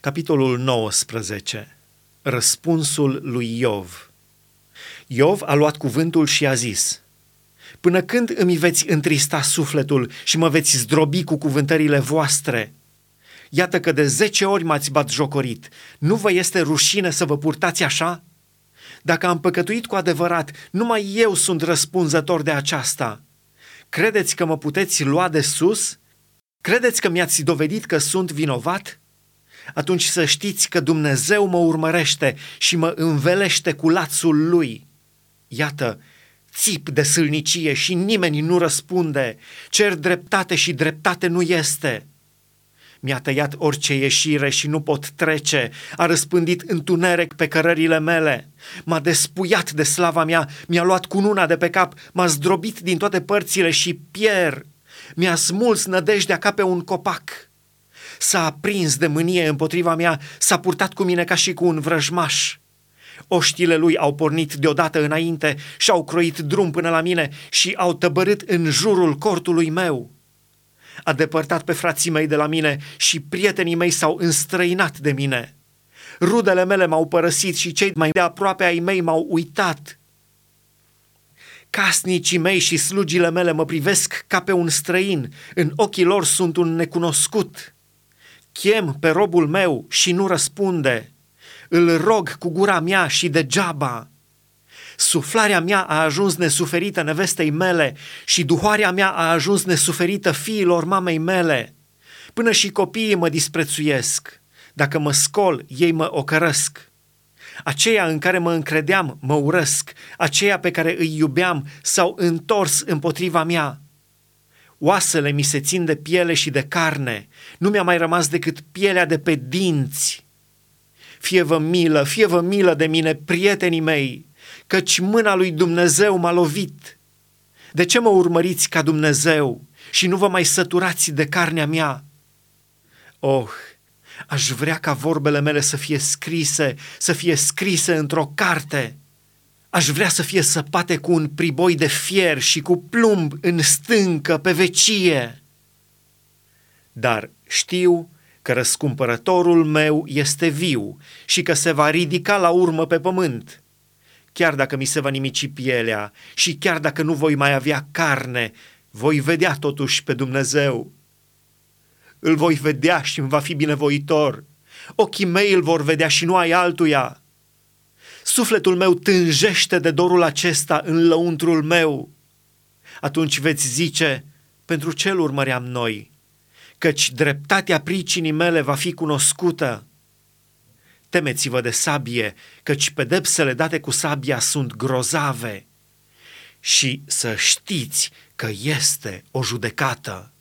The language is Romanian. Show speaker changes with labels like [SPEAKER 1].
[SPEAKER 1] Capitolul 19. Răspunsul lui Iov. Iov a luat cuvântul și a zis, Până când îmi veți întrista sufletul și mă veți zdrobi cu cuvântările voastre? Iată că de zece ori m-ați bat jocorit. Nu vă este rușine să vă purtați așa? Dacă am păcătuit cu adevărat, numai eu sunt răspunzător de aceasta. Credeți că mă puteți lua de sus? Credeți că mi-ați dovedit că sunt vinovat? Atunci să știți că Dumnezeu mă urmărește și mă învelește cu lațul lui. Iată, țip de sâlnicie și nimeni nu răspunde, cer dreptate și dreptate nu este. Mi-a tăiat orice ieșire și nu pot trece, a răspândit întuneric pe cărările mele, m-a despuiat de slava mea, mi-a luat cununa de pe cap, m-a zdrobit din toate părțile și pier, mi-a smuls nădejdea ca pe un copac. S-a aprins de mânie împotriva mea, s-a purtat cu mine ca și cu un vrăjmaș. Oștile lui au pornit deodată înainte și au croit drum până la mine și au tăbărât în jurul cortului meu. A depărtat pe frații mei de la mine și prietenii mei s-au înstrăinat de mine. Rudele mele m-au părăsit și cei mai de aproape ai mei m-au uitat. Casnicii mei și slugile mele mă privesc ca pe un străin, în ochii lor sunt un necunoscut. Chem pe robul meu și nu răspunde îl rog cu gura mea și degeaba. Suflarea mea a ajuns nesuferită nevestei mele și duhoarea mea a ajuns nesuferită fiilor mamei mele. Până și copiii mă disprețuiesc. Dacă mă scol, ei mă ocărăsc. Aceia în care mă încredeam mă urăsc, aceia pe care îi iubeam s-au întors împotriva mea. Oasele mi se țin de piele și de carne, nu mi-a mai rămas decât pielea de pe dinți fie vă milă, fie vă milă de mine, prietenii mei, căci mâna lui Dumnezeu m-a lovit. De ce mă urmăriți ca Dumnezeu și nu vă mai săturați de carnea mea? Oh, aș vrea ca vorbele mele să fie scrise, să fie scrise într-o carte. Aș vrea să fie săpate cu un priboi de fier și cu plumb în stâncă pe vecie. Dar știu că răscumpărătorul meu este viu și că se va ridica la urmă pe pământ. Chiar dacă mi se va nimici pielea și chiar dacă nu voi mai avea carne, voi vedea totuși pe Dumnezeu. Îl voi vedea și îmi va fi binevoitor. Ochii mei îl vor vedea și nu ai altuia. Sufletul meu tânjește de dorul acesta în lăuntrul meu. Atunci veți zice, pentru ce îl urmăream noi? căci dreptatea pricinii mele va fi cunoscută. Temeți-vă de sabie, căci pedepsele date cu sabia sunt grozave. Și să știți că este o judecată.